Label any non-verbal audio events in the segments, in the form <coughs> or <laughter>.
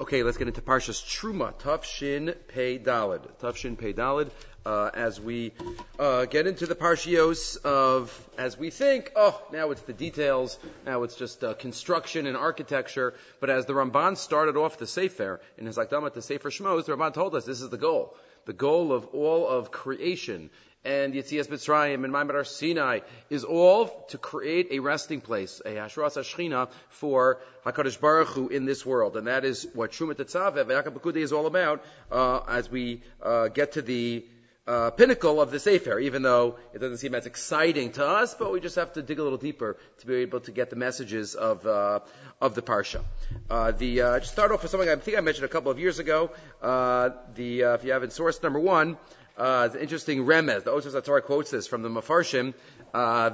Okay, let's get into Parshas Truma, Tafshin Pei Dalid. Tafshin Pei Dalid. Uh, as we uh, get into the parshios of, as we think, oh, now it's the details, now it's just uh, construction and architecture. But as the Ramban started off the Sefer in his Akdamat the Sefer Shmos, the Ramban told us this is the goal. The goal of all of creation and Yitzias Mitzrayim and Maimar Sinai is all to create a resting place, a Hashras Hashchina for HaKadosh Baruch Hu in this world. And that is what Shumat Tetzav, Yaakov is all about, uh, as we uh, get to the uh, pinnacle of the Sefer, even though it doesn't seem as exciting to us, but we just have to dig a little deeper to be able to get the messages of uh, of the parsha. Uh, the uh, just start off with something I think I mentioned a couple of years ago. Uh, the uh, if you have in source number one, uh, the interesting remez. The Osas Torah quotes this from the Mefarshim. Uh,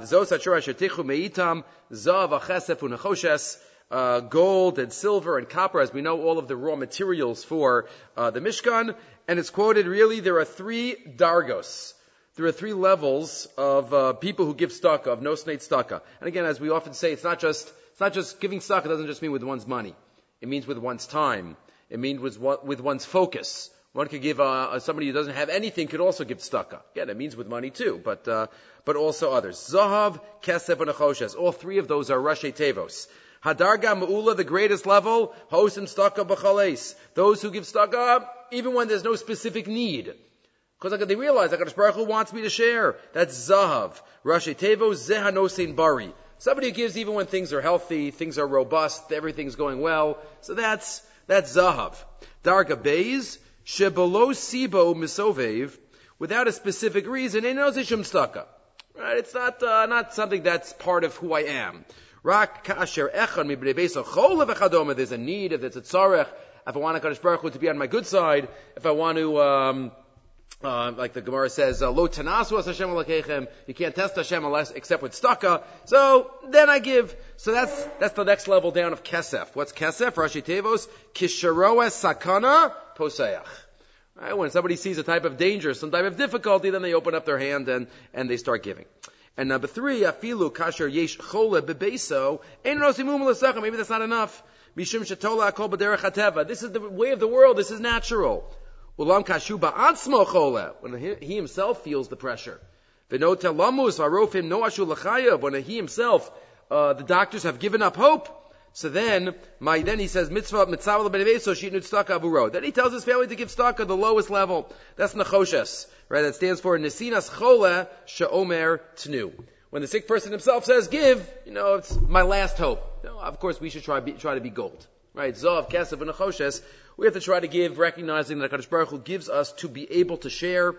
Uh, gold and silver and copper, as we know, all of the raw materials for uh, the Mishkan. And it's quoted really there are three dargos. There are three levels of uh, people who give staka, of no snake staka. And again, as we often say, it's not just it's not just giving staka. Doesn't just mean with one's money. It means with one's time. It means with, with one's focus. One could give uh, somebody who doesn't have anything could also give tzedakah. Again, it means with money too, but uh, but also others. Zahav, Kesef, and Achoshes. All three of those are Rashi Tevos. Hadarga Ma'ula, the greatest level, Hosim Staka B'chales. Those who give staka even when there's no specific need. Because they realize that Baruch Hu wants me to share. That's Zahav. Rashi Tevos, Zehanosin Bari. Somebody who gives even when things are healthy, things are robust, everything's going well. So that's, that's Zahav. Darga Beis, Shebelo sibo misovev, without a specific reason, ain't no zishum staka. Right? It's not, uh, not something that's part of who I am. Rak kasher echad mi b'nei chol There's a need, if it's a tzarech, if I want Kaddish Baruch Hu to be on my good side, if I want to, um, uh, like the Gemara says, uh, lo tanasu as Hashem alakechem. You can't test Hashem unless except with staka. So then I give. So that's that's the next level down of kesef. What's kesef? Rashi Tevos kisharoa sakana poseach. Right? When somebody sees a type of danger, some type of difficulty, then they open up their hand and and they start giving. And number three, afilu kasher yesh chole bebeso ein Maybe that's not enough. Mishum shetola kol b'derech This is the way of the world. This is natural. Ulam kashuba atzmo chole, when he himself feels the pressure. V'notel lamus arofim no ashu l'chayav, when he himself, uh, the doctors have given up hope. So then, my, then he says, mitzvah, mitzvah l'beneveso shitnu tztaka avuro. Then he tells his family to give tztaka, the lowest level. That's nechoshes, right? That stands for nesinas chole she'omer tnu. When the sick person himself says, give, you know, it's my last hope. Know, of course, we should try, be, try to be gold. Right? Zav, kesef, and nechoshes we have to try to give, recognizing that HaKadosh Baruch Hu gives us to be able to share,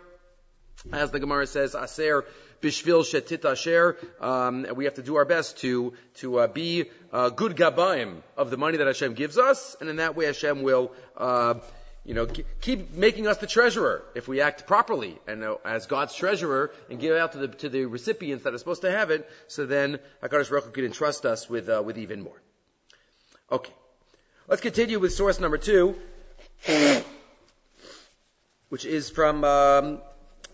as the Gemara says, aser bishvil shetit asher. Um, and we have to do our best to to uh, be uh, good gabaim of the money that Hashem gives us, and in that way Hashem will. Uh, you know, keep making us the treasurer if we act properly and uh, as God's treasurer and give out to the to the recipients that are supposed to have it. So then Hakadosh Baruch Hu can entrust us with uh, with even more. Okay. Let's continue with source number two, which is from um,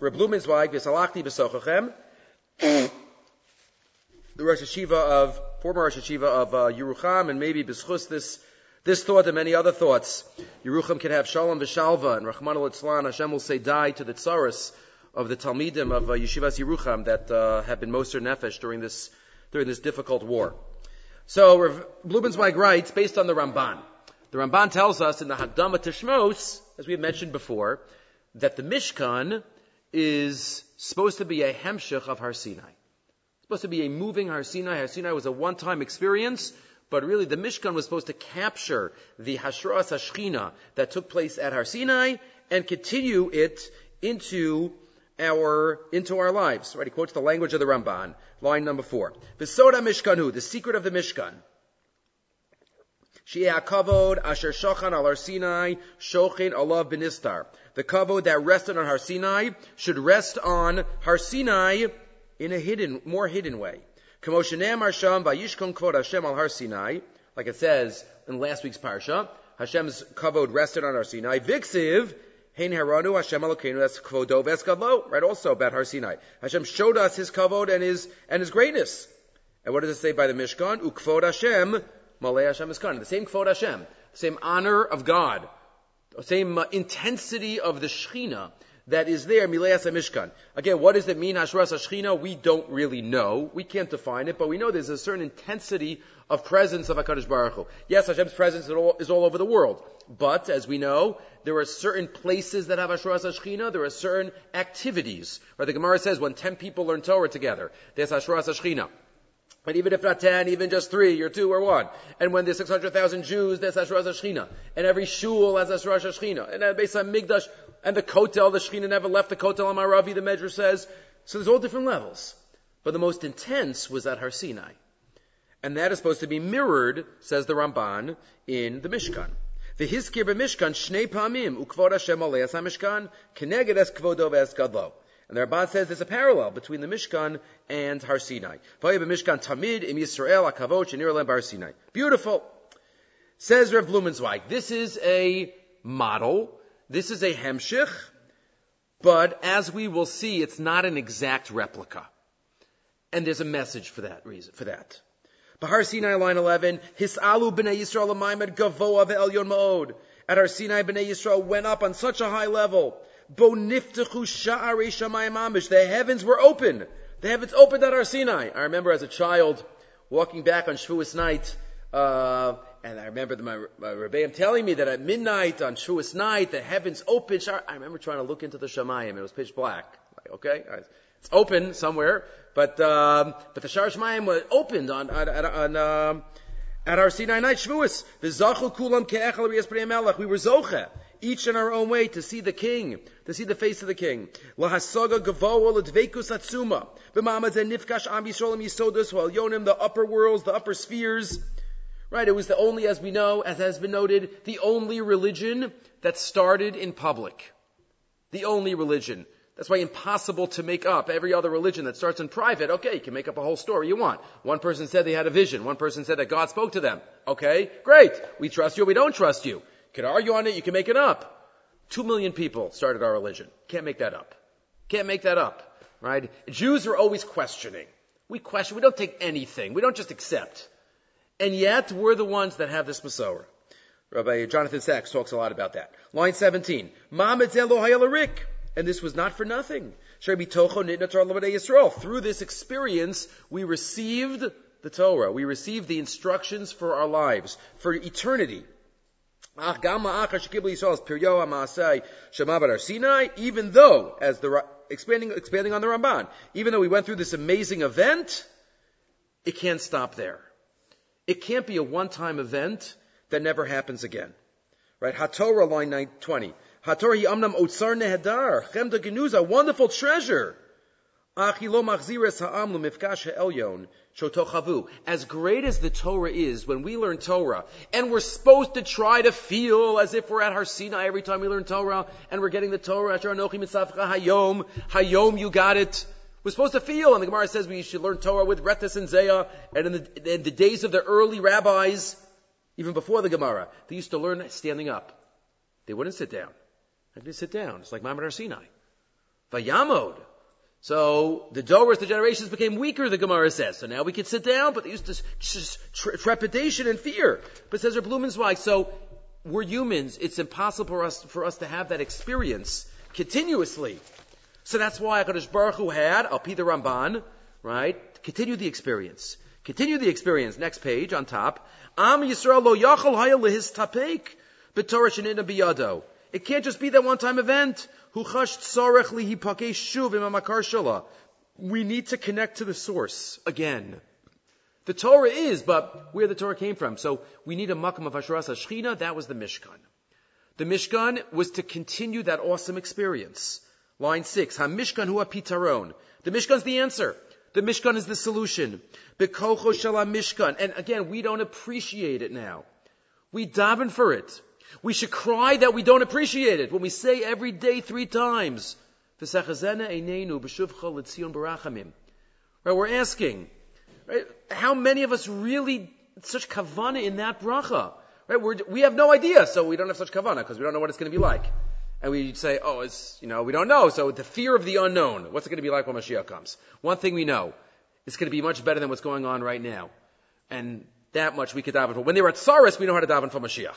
Reb Blumenzweig, V'salachti the Rosh Hashiva of, former Rosh Hashiva of uh, Yerucham, and maybe b'schus this, this thought and many other thoughts. Yerucham can have shalom v'shalva, and Rahman al Hashem will say die to the tsaris of the Talmidim of uh, Yeshivas Yerucham that uh, have been Moser Nefesh during this, during this difficult war. So Rav writes, based on the Ramban, the Ramban tells us in the Hakdama Tishmos, as we have mentioned before, that the Mishkan is supposed to be a hemshech of Har Sinai. It's supposed to be a moving Har Sinai. Har Sinai was a one-time experience, but really the Mishkan was supposed to capture the Hashras Hashchina that took place at Har Sinai and continue it into our into our lives. Right? He quotes the language of the Ramban, line number four. Visoda Mishkanu, the secret of the Mishkan. Shia kavod asher shochan al Har Sinai shochin alav benistar. The kavod that rested on Har Sinai should rest on Har Sinai in a hidden, more hidden way. Hashem al Har Sinai, like it says in last week's parsha. Hashem's kavod rested on Har Sinai. Viksiv Hein Haranu Hashem Elokeinu, that's Kvodo Veskadlo, right? Also about Har Sinai. Hashem showed us His kavod and His, and His greatness. And what does it say by the Mishkan? Ukvod Hashem, Malay Hashem Miskan. The same Kvod Hashem. same honor of God, same uh, intensity of the Shechina that is there, Mileas Mishkan. Again, what does it mean, Hashras Hashchina? We don't really know. We can't define it, but we know there's a certain intensity of presence of HaKadosh Baruch Hu. Yes, Hashem's presence is all, is all over the world. But, as we know, there are certain places that have Hashras Hashchina, there are certain activities. Right? The Gemara says when ten people learn Torah together, there's Hashras Hashchina. And even if not ten, even just three, or two, or one. And when there's 600,000 Jews, there's Hashras Hashchina. And every shul has Hashras Hashchina. And based on Migdash, and the Kotel, the Shekhinah never left the Kotel on Maravi, the Medrash says. So there's all different levels. But the most intense was at Har Sinai. And that is supposed to be mirrored, says the Ramban, in the Mishkan. The Hiskir Mishkan Shnei Pamim, Ukvod Hashem Aleas Keneged Es Kvodo Gadlo. And the Ramban says there's a parallel between the Mishkan and Har Sinai. Mishkan Tamid Im Yisrael Bar Sinai. Beautiful. Says Rev Blumenzweig, this is a model this is a hemshich, but as we will see, it's not an exact replica. And there's a message for that reason, for that. Bahar Sinai, line 11, Hisalu b'nei Yisrael gavoa ve'elyon ma'od. At Har Sinai, b'nei Yisrael went up on such a high level. Bo shamayim amish. The heavens were open. The heavens opened at our Sinai. I remember as a child, walking back on Shavuos night, uh, and I remember my, my Rebbeim telling me that at midnight on Shavuos night, the heavens opened. I remember trying to look into the Shemayim. It was pitch black. Like, okay, it's open somewhere, but um, but the Shar Shemayim was opened on on, on um, at our Sinai night Shavuos. We were zoche, each in our own way, to see the king, to see the face of the king. The upper worlds, the upper spheres. Right? It was the only, as we know, as has been noted, the only religion that started in public. The only religion. That's why impossible to make up every other religion that starts in private. Okay, you can make up a whole story you want. One person said they had a vision. One person said that God spoke to them. Okay, great. We trust you we don't trust you. Can argue on it, you can make it up. Two million people started our religion. Can't make that up. Can't make that up. Right? Jews are always questioning. We question, we don't take anything. We don't just accept. And yet, we're the ones that have this Masorah. Rabbi Jonathan Sacks talks a lot about that. Line 17. And this was not for nothing. Through this experience, we received the Torah. We received the instructions for our lives, for eternity. Even though, as the expanding expanding on the Ramban, even though we went through this amazing event, it can't stop there. It can't be a one-time event that never happens again. Right? HaTorah, line 920. HaTorah hi amnam otsar nehedar, chemda genuza, wonderful treasure. Achilo machzires ha'am l'mifkash shotochavu. As great as the Torah is, when we learn Torah, and we're supposed to try to feel as if we're at Har Sinai every time we learn Torah, and we're getting the Torah, Asher Anochi Hayom, Hayom you got it, we're supposed to feel, and the Gemara says we should learn Torah with Retis and Zayah, and in the, in the days of the early rabbis, even before the Gemara, they used to learn standing up. They wouldn't sit down. They didn't sit down. It's like Maimon Sinai. Vayamod. So the Doras, the generations became weaker, the Gemara says. So now we could sit down, but they used to just trepidation and fear. But says Reb Blumenzweig, so we're humans. It's impossible for us, for us to have that experience continuously. So that's why HaKadosh Baruch Hu had, Al the Ramban, right? Continue the experience. Continue the experience. Next page on top. Am Yisrael lo lehis tapek. It can't just be that one-time event. We need to connect to the source again. The Torah is, but where the Torah came from. So we need a makam of Hasharas Hashchina. That was the Mishkan. The Mishkan was to continue that awesome experience. Line six, Hamishkan hu pitaron. The Mishkan is the answer. The Mishkan is the solution. Bekocho shala Mishkan. And again, we don't appreciate it now. We daven for it. We should cry that we don't appreciate it when we say every day three times. Right, we're asking, right, how many of us really such kavana in that bracha? Right, we're, we have no idea, so we don't have such kavana because we don't know what it's going to be like and we say, oh, it's, you know, we don't know. So the fear of the unknown, what's it going to be like when Mashiach comes? One thing we know, it's going to be much better than what's going on right now. And that much we could daven for. When they were at Saris, we know how to daven for Mashiach.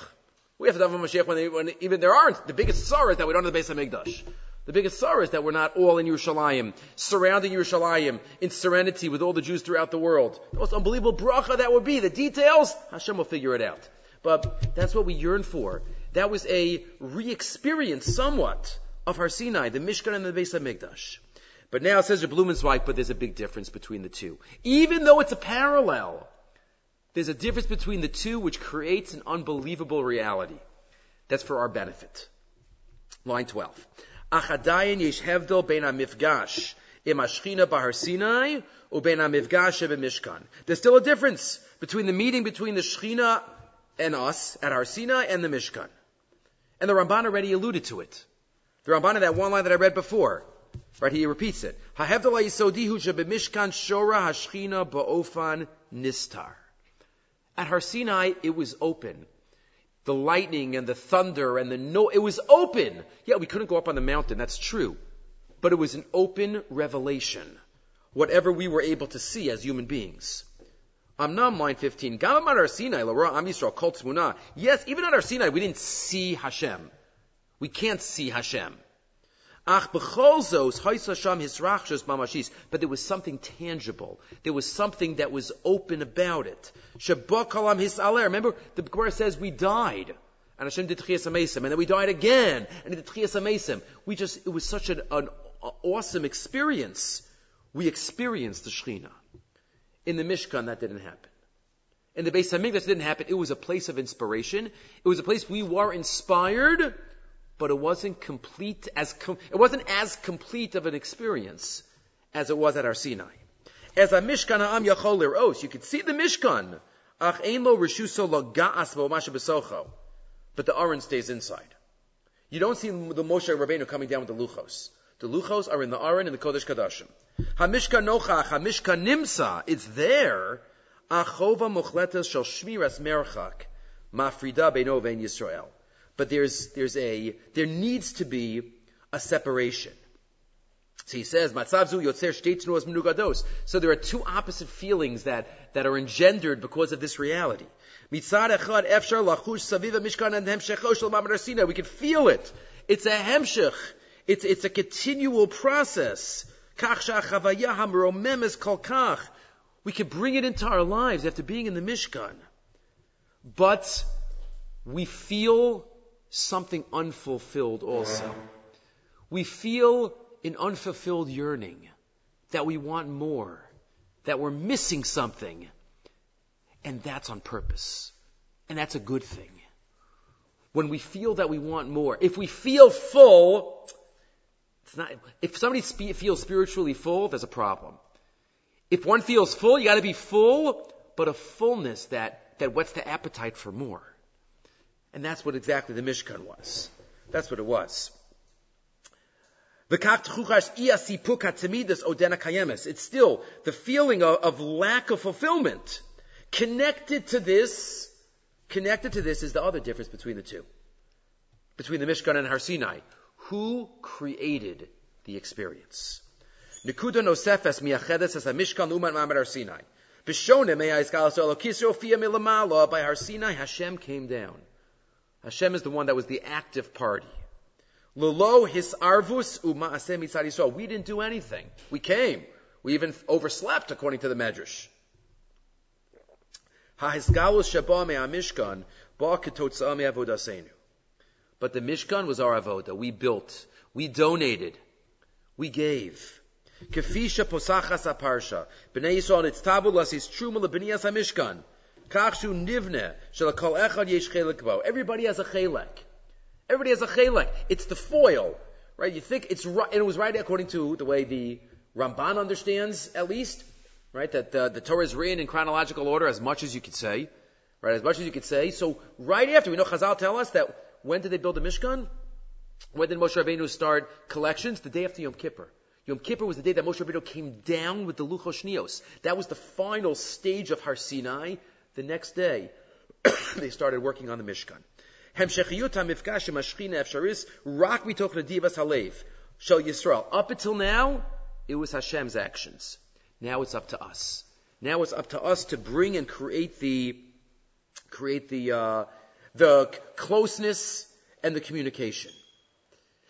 We have to daven Mashiach when, they, when even there aren't. The biggest sorrow is that we don't have the base of Hamikdash. The biggest sorrow is that we're not all in Yerushalayim, surrounding Yerushalayim in serenity with all the Jews throughout the world. The most unbelievable bracha that would be. The details, Hashem will figure it out. But that's what we yearn for. That was a re-experience somewhat of Har Sinai, the Mishkan and the Beis Hamikdash. But now it says the Blumenzweig, but there's a big difference between the two. Even though it's a parallel, there's a difference between the two which creates an unbelievable reality. That's for our benefit. Line 12. Achadayin yesh mifgash im bahar Sinai. There's still a difference between the meeting between the Shechina and us at Har Sinai and the Mishkan. And the Ramban already alluded to it. The Ramban that one line that I read before. Right, he repeats it. Shora ba'ofan nistar. At Har Sinai, it was open. The lightning and the thunder and the no, it was open. Yeah, we couldn't go up on the mountain, that's true. But it was an open revelation. Whatever we were able to see as human beings. Amnam line 15. Gamam at Har Sinai, Am Yisrael, Kol Yes, even at Har Sinai, we didn't see Hashem. We can't see Hashem. Ach becholzos Hashem hisrachshos mamashis. But there was something tangible. There was something that was open about it. Shabakalam hisaler. Remember, the Gemara says we died. And Hashem did tchias amesim, and then we died again, and he did tchias amesim. We just, it was such an, an, awesome experience. We experienced the Shekhinah. In the Mishkan, that didn't happen. In the Beis Hamikdash, didn't happen. It was a place of inspiration. It was a place we were inspired, but it wasn't complete as com- it wasn't as complete of an experience as it was at our Sinai. As a Mishkan Am Yachol Liros, you could see the Mishkan. Ach rishuso. But the Aron stays inside. You don't see the Moshe Rabbeinu coming down with the Luchos. The Luchos are in the Aron and the Kodesh Kadashim. Hamishka nochach, Hamishka nimsa, it's there. Achova muchletas shel shmiras merchak, mafrida Yisrael but there's, there's a, there needs to be a separation. So he says, Matzavzu yotzer shteitznuas menugados. So there are two opposite feelings that, that are engendered because of this reality. Saviva mishkan and We can feel it. It's a hemshech. It's, it's a continual process. We can bring it into our lives after being in the Mishkan. But we feel something unfulfilled also. We feel an unfulfilled yearning that we want more, that we're missing something. And that's on purpose. And that's a good thing. When we feel that we want more, if we feel full, it's not, if somebody spe- feels spiritually full, there's a problem. If one feels full, you gotta be full, but a fullness that, that whets the appetite for more. And that's what exactly the Mishkan was. That's what it was. It's still the feeling of, of lack of fulfillment. Connected to this, connected to this is the other difference between the two. Between the Mishkan and Har Sinai. Who created the experience? Nikuda nosefes miachedes as a Mishkan uman mamad Har Sinai. Bishone mea iskalas elokisro milamala. By Har Sinai, Hashem came down. Hashem is the one that was the active party. Lolo his arvus u'ma'aseh mitzad Yisrael. We didn't do anything. We came. We even overslept, according to the Medrash. Ha'hisgalus shaba me'amishkan ba'ketotza me'avodasenu. But the Mishkan was our avoda. We built. We donated. We gave. Kefisha posachas aparsha. Bnei Yisrael nitztabu lasis truma lebniyas hamishkan. Everybody has a chelek. Everybody has a chelek. It's the foil, right? You think it's right, and it was right according to the way the Ramban understands, at least, right? That the, the Torah is written in chronological order as much as you could say, right? As much as you could say. So right after, we know Chazal tell us that when did they build the Mishkan? When did Moshe Rabbeinu start collections? The day after Yom Kippur. Yom Kippur was the day that Moshe Rabbeinu came down with the Luchos Shnios. That was the final stage of Har Sinai. The next day, <coughs> they started working on the Mishkan. Yisrael. Up until now, it was Hashem's actions. Now it's up to us. Now it's up to us to bring and create the create the uh, the closeness and the communication.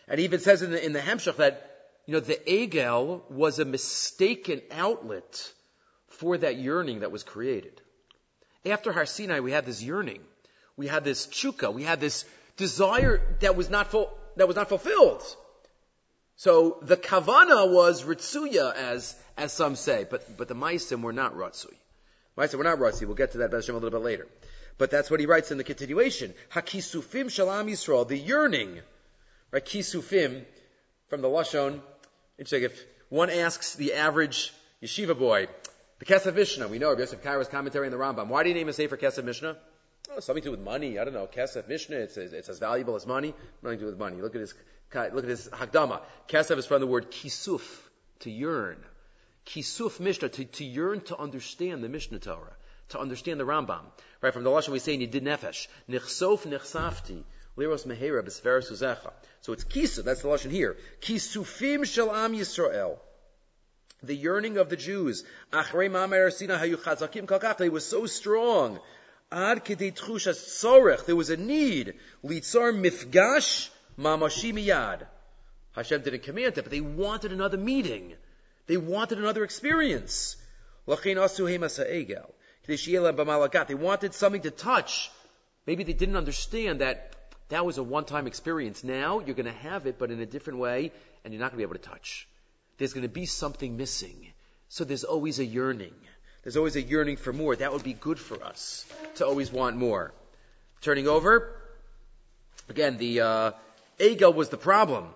And he even says in the, in the Hemshech that, you know, the Egel was a mistaken outlet for that yearning that was created. After Har Sinai, we had this yearning. We had this chuka. We had this desire that was not full, that was not fulfilled. So the kavana was ritsuya, as as some say, but but the meisim were not ratsui. Meisim were not ratsui. We'll get to that a little bit later. But that's what he writes in the continuation. Hakisufim shalam Yisrael, the yearning, right? Kisufim from the lashon. Interesting. If one asks the average yeshiva boy, the Kesef Mishnah, we know Rabbi Yosef Karo's commentary in the Rambam. Why do you name a sefer Kesef Mishnah? Oh, something to do with money. I don't know. Kesef Mishnah. It's, it's as valuable as money. Nothing to do with money. Look at his look at his Hagdama. Kesef is from the word kisuf, to yearn. Kisuf Mishnah, to, to yearn to understand the Mishnah Torah, to understand the Rambam. Right from the lashon we say in Yidid Nefesh, nichsof nichsafti. Liros Mehera B'Sferes Uzecha. So it's Kisuf, that's the Lashon here. Kisufim Shel Yisrael the yearning of the Jews. Were so strong. There was a need. Mifgash. Hashem didn't command it, but they wanted another meeting. They wanted another experience. They wanted something to touch. Maybe they didn't understand that that was a one-time experience. Now you're going to have it, but in a different way, and you're not going to be able to touch there's going to be something missing. So there's always a yearning. There's always a yearning for more. That would be good for us to always want more. Turning over, again, the uh, Egel was the problem,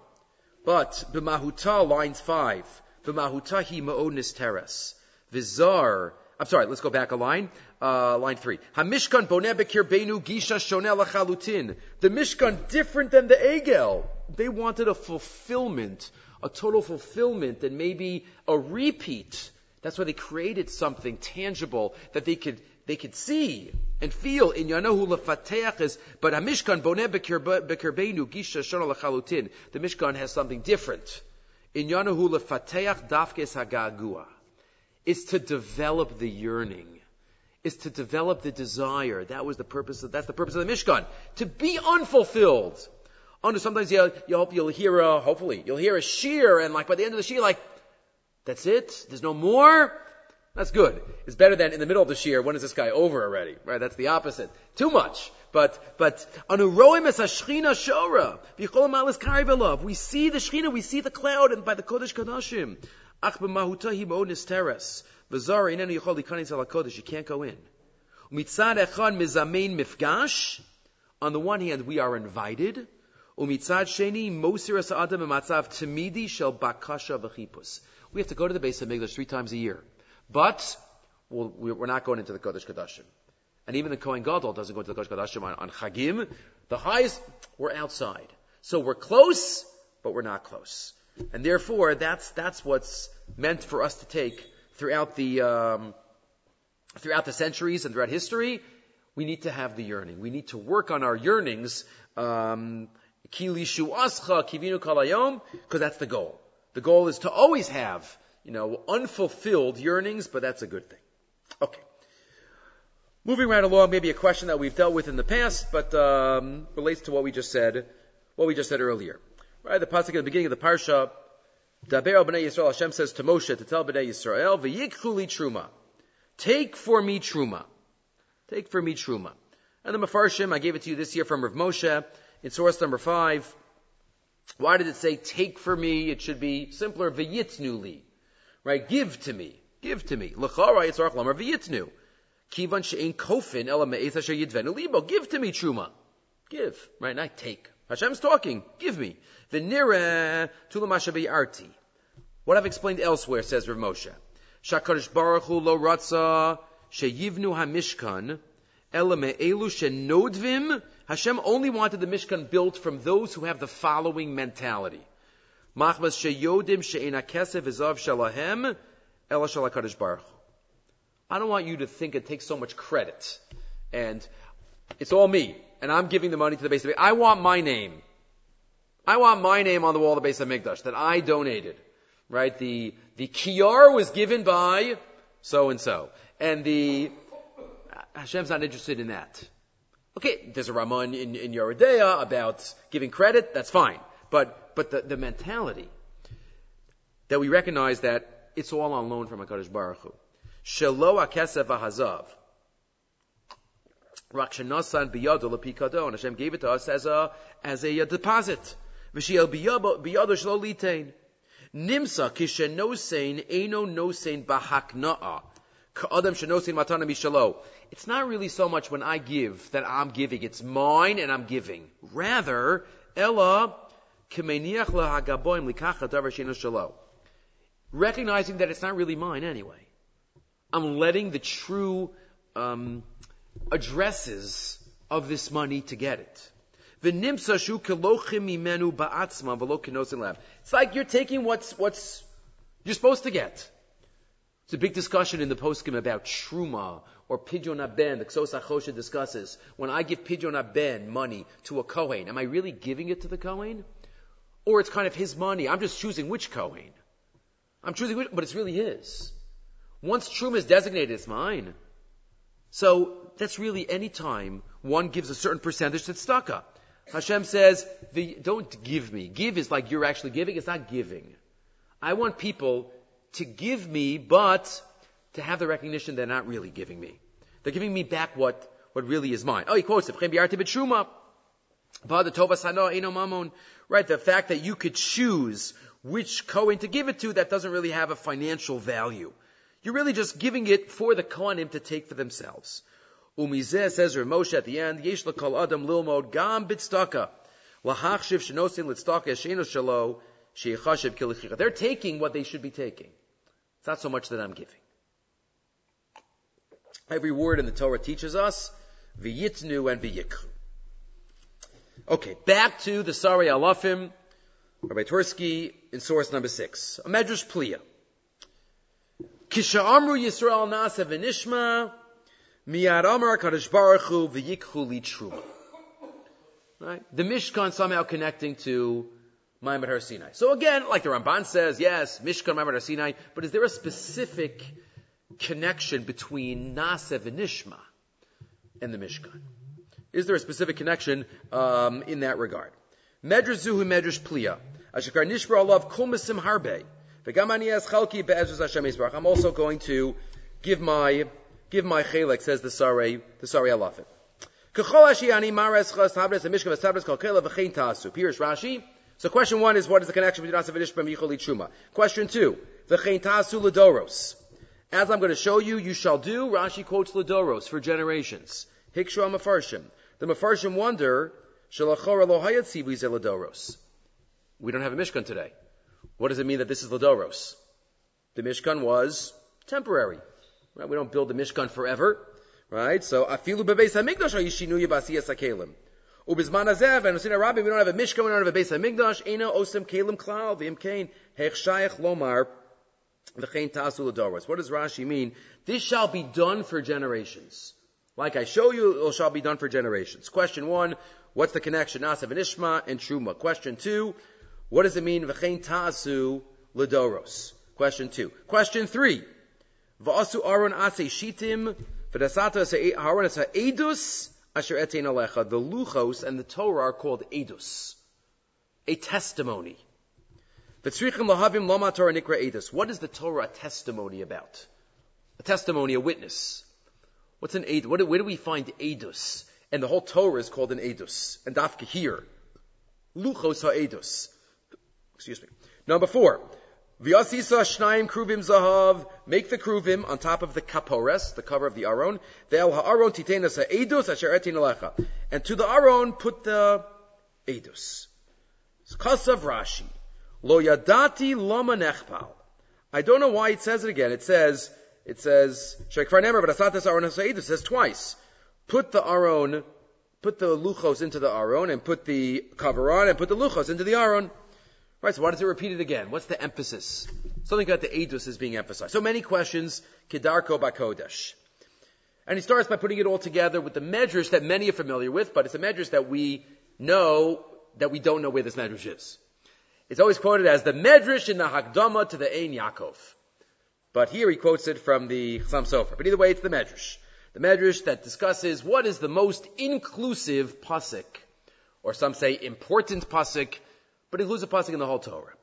but b'mahuta lines five, b'mahuta hi ma'odnis teres, vizar. I'm sorry, let's go back a line. Uh, line three. Hamishkan boneh beinu gisha shonel chalutin. The Mishkan different than the Egel. They wanted a fulfillment a total fulfillment and maybe a repeat. That's why they created something tangible that they could they could see and feel in Yanahu lefateach but Hamishkan boneh bekirbeinu gisha shana lechalutin. The Mishkan has something different. In Yanahu lefateach dafkes hagagua. It's to develop the yearning. Is to develop the desire. That was the purpose of, that's the purpose of the Mishkan. To be unfulfilled. Oh, sometimes you'll, you'll, you'll hear a, hopefully, you'll hear a shear and like by the end of the shear, like, that's it? There's no more? That's good. It's better than in the middle of the shear, when is this guy over already? Right? That's the opposite. Too much. But, but, anuroim es hashchina shora, malis kari We see the shchina, we see the cloud, and by the kodesh kadashim. Ach b'mahuta hi mo nisteres. V'zara inenu yichol likanis ala kodesh. You can't go in. Mitzad echad mizamein mifgash. On the one hand, we are invited. Umitzad sheni adam shel bakasha v'chipus. We have to go to the base of Migdash three times a year, but we we are not going into the Kodesh Kodashim. And even the Kohen Gadol doesn't go into the Kodesh Kodashim on, on Chagim. The highest, we're outside. So we're close, but we're not close. And therefore, that's, that's what's meant for us to take throughout the, um, throughout the centuries and throughout history. We need to have the yearning. We need to work on our yearnings, um, because that's the goal. The goal is to always have, you know, unfulfilled yearnings, but that's a good thing. Okay. Moving right along, maybe a question that we've dealt with in the past, but um, relates to what we just said, what we just said earlier. Right, the pasuk at the beginning of the parsha, Daber b'nei Yisrael, Hashem says to Moshe to tell b'nei Yisrael, v'yikchu truma, take for me truma, take for me truma. And the Mefarshim, I gave it to you this year from Rav Moshe, in source number five, why did it say take for me? It should be simpler, v'yitnu Right? Give to me. Give to me. L'chara yitzarach lamar v'yitnu. Kivan she'en kofin ela asher yidvenu libo. Give to me truma. Give. Right? Not take. Hashem's talking. Give me. V'nira tulamashabi arti. What I've explained elsewhere, says Rav Moshe. Shakarish Baruch Hu lo ratza sheyivnu hamishkan ela me'elu shenodvim Hashem only wanted the Mishkan built from those who have the following mentality. Machmas sheyodim she'ena kesef izav shalahem ela shalakadosh baruch. I don't want you to think it takes so much credit and it's all me and I'm giving the money to the base of I want my name. I want my name on the wall of the base of Mikdash that I donated. Right? The, the kiyar was given by so and so. And the, Hashem's not interested in that. Okay, there's a Raman in, in Yoreh about giving credit, that's fine. But, but the, the mentality that we recognize that it's all on loan from HaKadosh Baruch Hu. Shelo HaKesef HaHazav. Rakshanasan biyado and Hashem gave it to us as a, as a, deposit. V'shiel biyado shlo litain. Nimsa kishenosein eno nosein bahakna'a. Ka'adam shenosein matana mishalo. It's not really so much when I give that I'm giving. It's mine and I'm giving. Rather, ella. Recognizing that it's not really mine anyway. I'm letting the true um, addresses of this money to get it. It's like you're taking what's, what's, you're supposed to get. It's a big discussion in the poskim about truma or pidyon aben. The Ksos Achosha discusses when I give pidyon aben money to a kohen, am I really giving it to the kohen, or it's kind of his money? I'm just choosing which kohen. I'm choosing which, but it's really his. Once truma is designated, it's mine. So that's really any time one gives a certain percentage to tzedakah. Hashem says, don't give me. Give is like you're actually giving. It's not giving. I want people to give me, but to have the recognition they're not really giving me. They're giving me back what, what really is mine. Oh, he quotes it. Right, the fact that you could choose which Kohen to give it to, that doesn't really have a financial value. You're really just giving it for the Kohanim to take for themselves. Umizeh says Moshe at the end, Yesh kol adam lilmod gam bitstaka. Litstaka shalo. They're taking what they should be taking. It's not so much that I'm giving. Every word in the Torah teaches us v'yitnu and v'yikru. Okay, back to the Sari Alafim, Rabbi Twersky in source number six. A Medrash Pliya. Kisha Amru Yisrael Nasa v'nishma miyad Amar Kadosh Baruch Hu v'yikhu li truma. Right? The Mishkan somehow connecting to Maimad Har Sinai. So again, like the Ramban says, yes, Mishkan, Maimad Har Sinai, but is there a specific connection between Nasev and Nishma and the Mishkan? Is there a specific connection um, in that regard? Medrash Zuhu Medrash Pliya. Ashakar Nishbar Allah Kumasim Harbe. I'm also going to give my give my chelek, says the Sari the Sari Alafim. Pirish Rashi. So question one is what is the connection between Asav and Yicholi Truma? Question two, v'chein tasu ledoros. As I'm going to show you, you shall do. Rashi quotes ledoros for generations. Hikshu Mafarshim. The Mafarshim wonder, shalachora lo ledoros. We don't have a Mishkan today. What does it mean that this is Ladoros? The Mishkan was temporary. Right? We don't build the Mishkan forever. Right? So, afilu bebeis hamikdash yishinu yibasiyas hakelim. Ubizman azev, and Rabbi, we don't have a Mishkan, we don't have a osem kelim klal, hech lomar, tasu ladoros. What does Rashi mean? This shall be done for generations. Like I show you, it shall be done for generations. Question one, what's the connection? Nasav and Ishma and Truma. Question two, what does it mean, v'chein ta'asu ledoros? Question two. Question three. V'asu aron ase shitim, v'dasata aron asa edus, asher etein alecha. The luchos and the Torah are called edus. A testimony. V'tzrichim lahavim lama Torah nikra edus. What is the Torah testimony about? A testimony, a witness. What's an edus? Where do we find edus? And the whole Torah is called an edus. And dafka here. Luchos ha'edus. Excuse me. Number four. V'yasisa shnayim kruvim zahav. Make the kruvim on top of the kapores, the cover of the aron. Ve'el ha'aron titenas ha'edus asher etin alecha. And to the aron put the edus. Kasav Rashi. Lo yadati lama nechpal. I don't know why it says it again. It says, it says, Shekvar Nemer, but Asatas Aron It says twice. Put the Aron, put the luchos into the Aron, and put the cover on, and put the luchos into the Aron. Right, so why does it repeat it again? What's the emphasis? Something about the edus is being emphasized. So many questions, Kedarko Bakodesh. And he starts by putting it all together with the medrash that many are familiar with, but it's a medrash that we know that we don't know where this medrash is. It's always quoted as the medrash in the Hagdama to the Ein Yaakov. But here he quotes it from the Chassam Sofer. But either way, it's the medrash. The Medrash that discusses what is the most inclusive pasuk, or some say important pasuk, but includes a pasuk in the whole Torah.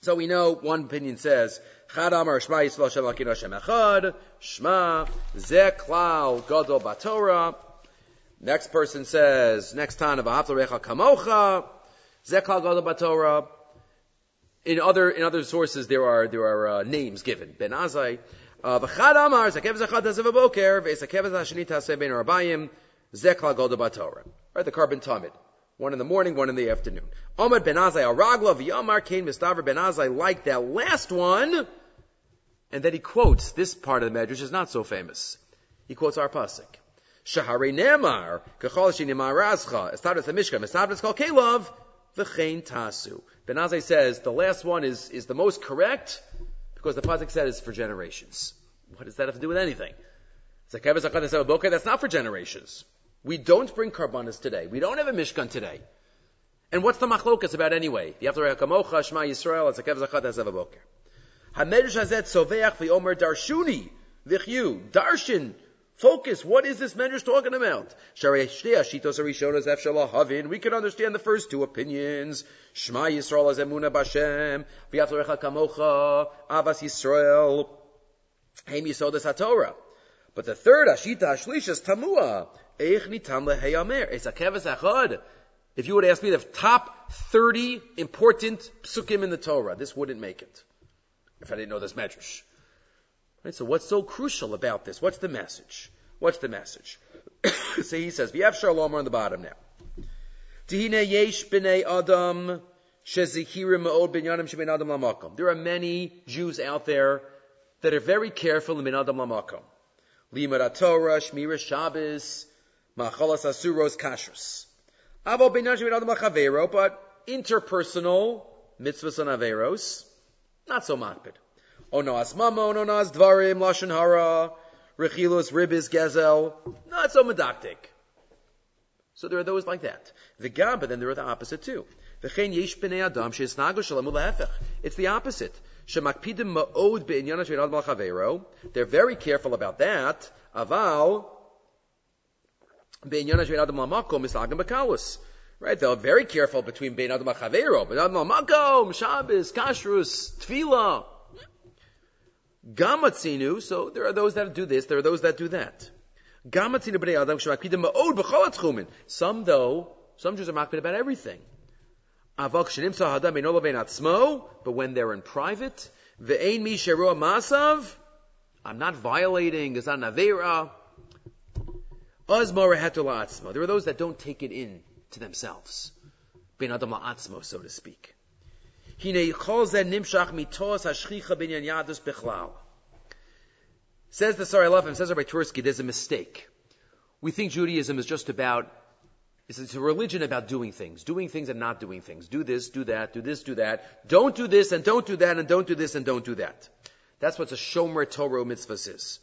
So we know one opinion says, Chad Amar Shema Yisrael Shem Lakin Hashem Echad, Shema, Gadol Batorah. Next person says, next time, V'Hafta Recha Kamocha, Zeh Klal Gadol Batorah. In other, in other sources, there are, there are, uh, names given. Ben Azai, uh, V'chad Amar, Tasev Aboker, Taseh Ben Klal Gadol Batorah. Right, the carbon tamid. One in the morning, one in the afternoon. Ahmad ben Azai Aragla v'Yamar Kain Mistaver ben Azai like that last one. And then he quotes this part of the Medrash is not so famous. He quotes our pasuk. Shahare Nemar Kachol Shinimar Razcha Estadas the Mishkan Estadas Kol Kelov V'Chein Tasu. Ben Azai says the last one is is the most correct because the pasuk said it's for generations. What does that have to do with anything? That's not for generations. We don't bring karbanas today. We don't have a mishkan today. And what's the machlokas about anyway? You have to kamocha, Shema Yisrael, it's a kev zachat as boker. Hamedrash hazet soveach v'omer darshuni v'chyu. Darshan. Focus. What is this medrash talking about? We can understand the first two opinions. Shema Yisrael as emuna b'Hashem. V'yatzorecha kamocha. Avas Yisrael. Heim yisodas haTorah. But the third, Ashita Ashlish, is Tamua. If you would ask me the top 30 important psukim in the Torah, this wouldn't make it. If I didn't know this medrash. Right, so what's so crucial about this? What's the message? What's the message? <coughs> so he says, V'yav shalom on the bottom now. Tihine yesh b'nei adam shezikirim ma'od binyanim shebein adam lamakom. There are many Jews out there that are very careful in bin adam lamakom. Limud Torah, Shmira Shabbos, Machalas Asuros Kashrus. Avo Binyan but interpersonal mitzvahs and averos, not so makbid. Onoas mamon, onoas dvarim, lashon hara, rechilus, ribis, gezel, not so medactic. So there are those like that. The gam, but then there are the opposite too. V'chein yesh b'nei adam she'esnago shalem ulehefech. It's the opposite. Shemakpidim ma'od be'inyanah she'en adam al They're very careful about that. Aval, Right? They're very careful between Bein Adam Chavero, Bein Adam Lamakom, Shabbos, Kashrus, Tefillah. Gamatzinu, so there are those that do this, there are those that do that. Gamatzinu b'nei adam shemakidim ma'od b'chol atchumin. Some though, some Jews are makbid about everything. Avak shenim sahadam bein olavein atzmo, but when they're in private, ve'ein mi sheru masav, I'm not violating, it's not an. There are those that don't take it in to themselves. Ben adam la'atzmo, so to speak. Says the Sari Alafim, says Rabbi Twersky, there's a mistake. We think Judaism is just about, it's a religion about doing things, doing things and not doing things. Do this, do that, do this, do that. Don't do this and don't do that and don't do this and don't do that. That's what a Shomer Torah mitzvah is.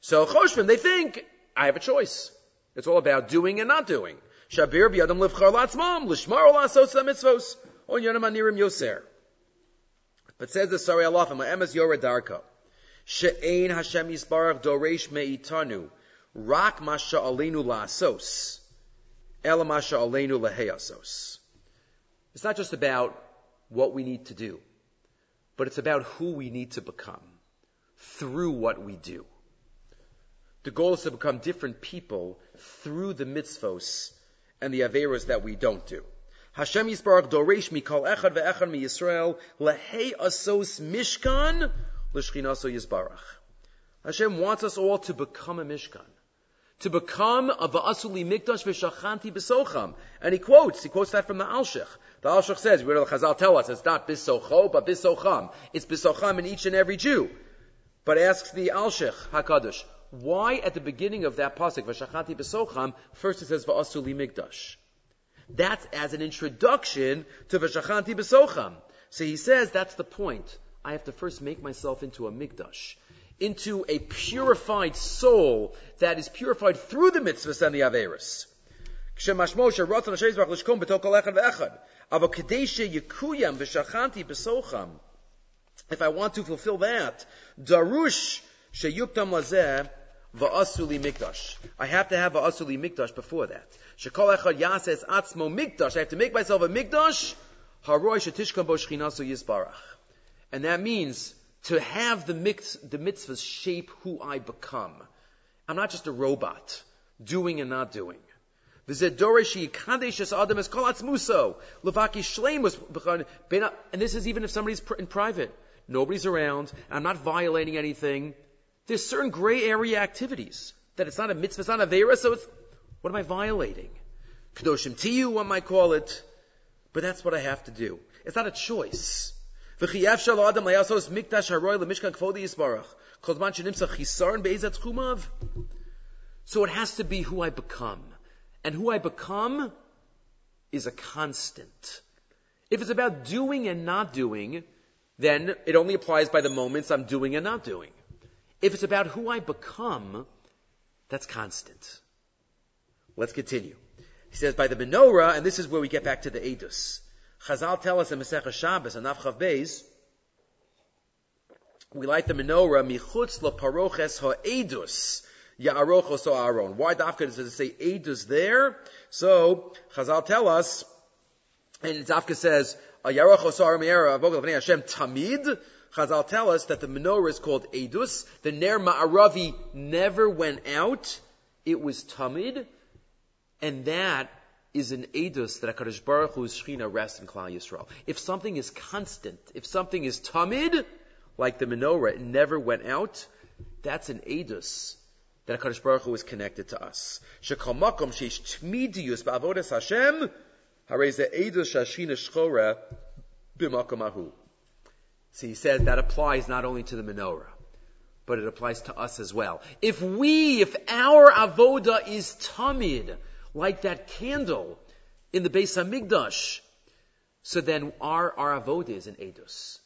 So Choshvan, they think, I have a choice. It's all about doing and not doing. Shabir biyadam livchar latzmam, lishmar olasos mitzvos, on yonam anirim yoser. But says the Sari Alafim, emes yoredarko, she'ein Hashem yisbarach doresh me'itanu, rak masha alenu laheyasos. It's not just about what we need to do, but it's about who we need to become through what we do. The goal is to become different people through the mitzvos and the averos that we don't do. Hashem Yisbarach Doresh Mikol Echad Ve'echad Mi Lehei Asos Mishkan L'Shchinaso Yisbarach. Hashem wants us all to become a Mishkan. To become a Va'asuli Mikdash V'Shachanti B'Socham. And he quotes, he quotes that from the Alshich. The Alshich says, where the Chazal tell us, it's not B'Socho, but B'Socham. It's B'Socham in each and every Jew. But asks the Alshich HaKadosh, why at the beginning of that pasuk, Vashachati Besocham, first it says Va'asuli Migdash? That's as an introduction to Vashachanti Besocham. So he says that's the point. I have to first make myself into a Migdash, into a purified soul that is purified through the mitzvahs and the Averis. If I want to fulfill that, darush sheyuktam lazeh va'asuli mikdash. I have to have va'asuli mikdash before that. Shekol echad yases atzmo mikdash. I have to make myself a mikdash. Haroy shetishkam bo shchinasu yisbarach. And that means to have the, mix, the mitzvahs shape who I become. I'm not just a robot, doing and not doing. And this is even if somebody's in private. Nobody's around. I'm not violating anything. There's certain gray area activities that it's not a mitzvah, it's not a vera, so it's, what am I violating? Kedoshim tiyu, one might call it. But that's what I have to do. It's not a choice. So it has to be who I become. And who I become is a constant. If it's about doing and not doing, then it only applies by the moments I'm doing and not doing. If it's about who I become, that's constant. Let's continue. He says by the menorah, and this is where we get back to the edus. Chazal tell us in Masechah Shabbos and Avchav Beis, we light the menorah michutz laparoches ha'edus ya'arochos Aaron. Why dafka does it say edus there? So Chazal tell us, and Dafka says Yarochos Aaron Hashem tamid. Chazal tell us that the menorah is called edus. The ner ma'aravi never went out; it was tamid, and that is an edus that HaKadosh Baruch Hu's Shechina rests in Klal Yisrael. If something is constant, if something is tamid, like the menorah, it never went out, that's an edus that HaKadosh Baruch Hu is connected to us. Shekal makom sheish tmidiyus ba'avodas Hashem, harei the edus shashina shchora b'makom ahu. See, he says that applies not only to the menorah, but it applies to us as well. If we, if our avoda is tamid, like that candle in the Beis Hamikdash. So then our, our avodah is an edus.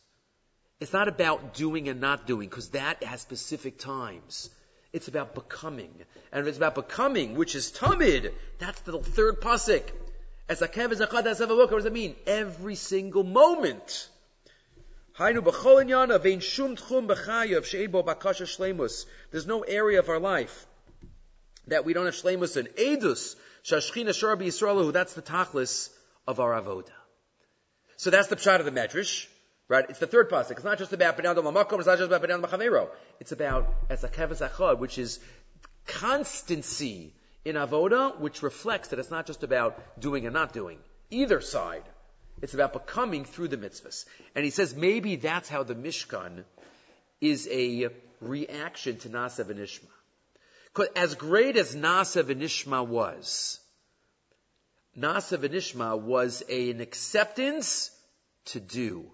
It's not about doing and not doing, because that has specific times. It's about becoming. And if it's about becoming, which is tamid, that's the third pasuk. As a kev as a chad as a what does it mean? Every single moment. There's no area of our life that we don't have shleimus in. Edus, that's the tachlis of our avoda. So that's the pshat of the medrash, right? It's the third pasuk. It's not just about Benan Lamakom, it's not just about Benan Machavero. It's about Esakev Achad, which is constancy in avoda, which reflects that it's not just about doing and not doing. Either side. It's about becoming through the mitzvahs. And he says maybe that's how the Mishkan is a reaction to Nasa Nishma. As great as Nasa V'Nishma was, Nasa V'Nishma was a, an acceptance to do.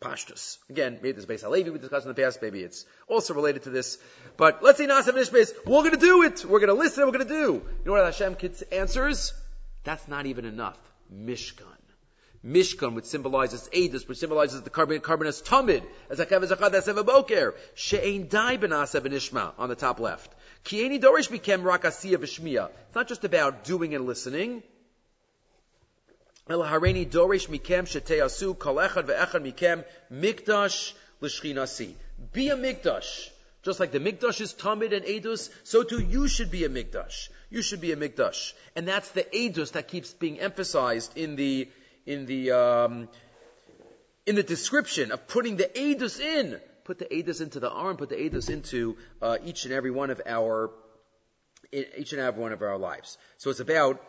Pashtus. Again, maybe this is based on Levi we discussed in the past, maybe it's also related to this. But let's say Nasa V'Nishma is, we're gonna do it, we're gonna listen, we're gonna do. You know what Hashem answers? That's not even enough. Mishkan. Mishkan, which symbolizes Edus, which symbolizes the carbon, carbon as Tamid, as Akav as Achad as Boker. She'ein dai benasa benishma on the top left. Kieni dorish became rakasiya v'shmiya. It's not just about doing and listening. El hareni dorish mikem sheteyasu kol echad ve'echad mikem mikdash l'shchinasi. Be a mikdash. Just like the mikdash is tamid and edus, so too you should be a mikdash. You should be a mikdash. And that's the edus that keeps being emphasized in the in the um, in the description of putting the edus in. Put the edus into the arm. Put the edus into uh, each and every one of our each and every one of our lives. So it's about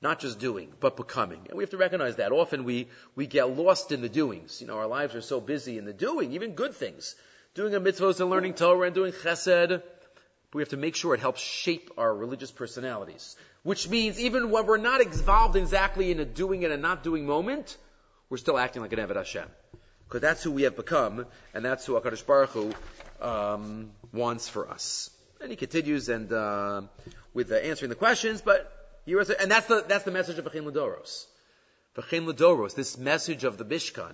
not just doing, but becoming. And we have to recognize that. Often we, we get lost in the doings. You know, our lives are so busy in the doing, even good things. Doing a mitzvahs and learning Torah and doing chesed. But we have to make sure it helps shape our religious personalities. Which means even when we're not involved exactly in a doing and a not doing moment, we're still acting like an Eved Hashem. Because that's who we have become, and that's who HaKadosh Baruch Hu um, wants for us. And he continues and uh, with uh, answering the questions, but he was, and that's the that's the message of V'chein Ladoros. V'chein Ladoros, this message of the Mishkan,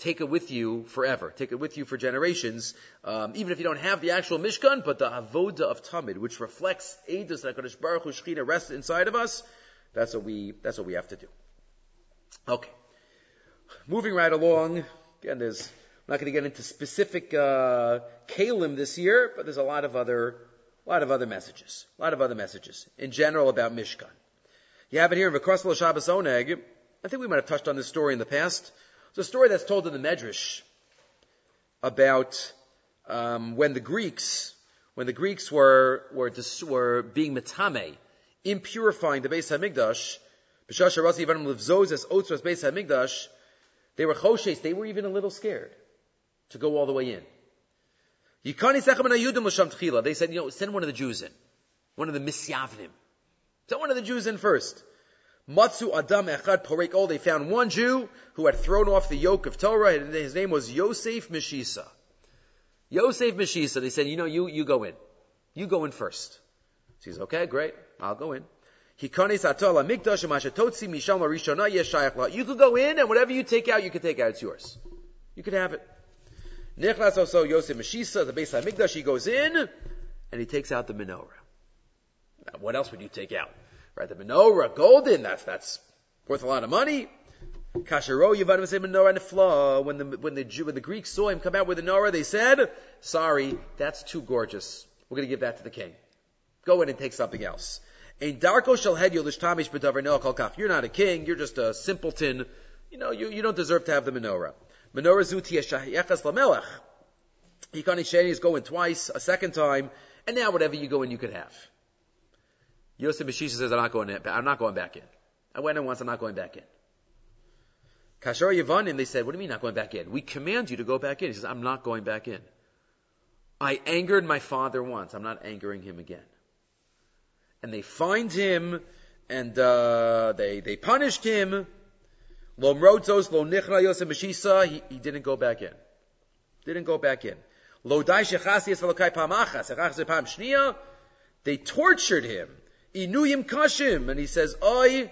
take it with you forever. Take it with you for generations, um, even if you don't have the actual Mishkan, but the Avoda of Tamid, which reflects Eidos that Kadosh Baruch Hu Shechina rests inside of us. That's what we that's what we have to do. Okay, moving right along. Again, there's I'm not going to get into specific uh, kalim this year, but there's a lot of other A lot of other messages. A lot of other messages. In general about Mishkan. You have it here in V'krasel Shabbos Oneg. I think we might have touched on this story in the past. It's a story that's told in the Medrash about um, when the Greeks, when the Greeks were were, dis, were being metame, impurifying the Beis Hamikdash. They were choshes. They were even a little scared to go all the way in. They said, you know, send one of the Jews in. One of the misyavnim. Send one of the Jews in first. Matsu Adam Echad Porek oh, They found one Jew who had thrown off the yoke of Torah. And his name was Yosef Meshisa. Yosef Meshisa. They said, you know, you, you go in. You go in first. So he's okay, great. I'll go in. You could go in and whatever you take out, you can take out. It's yours. You could have it. Nichlas also Yosef Meshisa, the Beis Hamikdash, he goes in and he takes out the menorah. Now, what else would you take out? Right, the menorah, golden, that's, that's worth a lot of money. Kashero Yavanim say menorah nefla. When the, when the Jew, when the Greeks saw him come out with the menorah, they said, sorry, that's too gorgeous. We're gonna give that to the king. Go in and take something else. You're not a king, you're just a simpleton. You know, you, you don't deserve to have the menorah. Menorah zuti yeshayechas lamelech. Hikani is going twice, a second time, and now whatever you go in, you could have. Yosef Meshisha says, I'm not going in, I'm not going back in. I went in once, I'm not going back in. Kashar Yavanim, they said, what do you mean not going back in? We command you to go back in. He says, I'm not going back in. I angered my father once, I'm not angering him again. And they find him, and uh, they, they punished him, Lo mrotzos, lo nichna yosef meshisa, he, didn't go back in. Didn't go back in. Lo dai shechasi es velokai pamachas, they tortured him. Inuyim kashim, and he says, oi,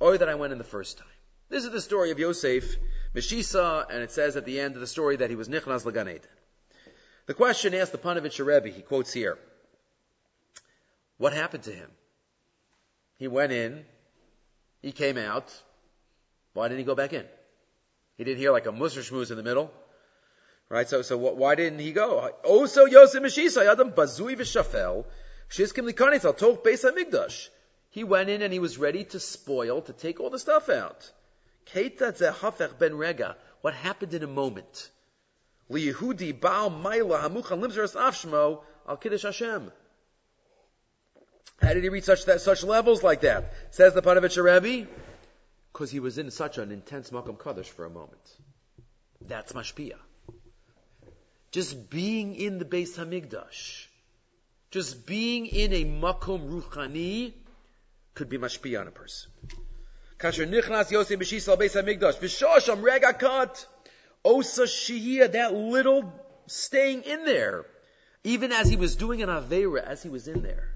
oi that I went in the first time. This is the story of Yosef, Meshisa, and it says at the end of the story that he was nichnas laganed. The question asked the Panovich Rebbe, he quotes here, what happened to him? He went in, he came out, why didn't he go back in? He didn't hear like a musr shmooze in the middle. Right? So, so why didn't he go? Oh, also, Yosef Meshisa, Yadam Bazui V'Shafel, Shizkim Likanis, Al Toch Beis HaMikdash. He went in and he was ready to spoil, to take all the stuff out. Ben Rega. What happened in a moment? Liyehudi Baal Maila Hamuchan Limzeres Afshmo Al Kiddush Hashem. How did he reach such that, such levels like that? Says the Panovich Rebbe because he was in such an intense Makam Kaddish for a moment. That's Mashpia. Just being in the Beis Hamikdash, just being in a Makom Ruchani could be Mashpia on a person. Kasher Nichnas Beis Hamikdash, V'shosham Osa that little staying in there, even as he was doing an Aveira, as he was in there.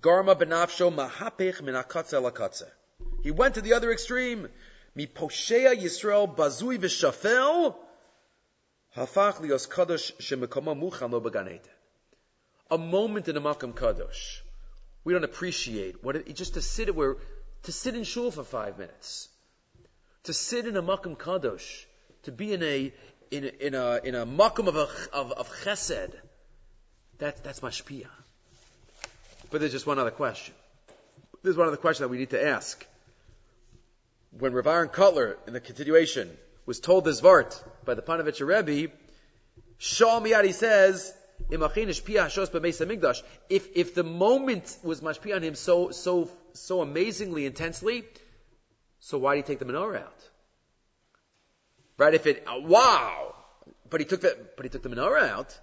Garma benafsho mahapech min akatze. He went to the other extreme. Mi poshea Yisrael bazui v'shafel hafach lios kadosh shemekoma A moment in a makam kadosh. We don't appreciate what it, just to sit where to sit in shul for five minutes, to sit in a makam kadosh, to be in a in in a, in a makam of, a, of, of chesed. That, that's mashpia. But there's just one other question. There's one other question that we need to ask when Rav Aaron Kotler, in the continuation, was told this vart by the Panovich Rebbe, Shaw Miyad, he says, if, if the moment was mashpi on him so, so, so amazingly intensely, so why did he take the menorah out? Right? If it, uh, wow! But he took the, but he took the menorah out.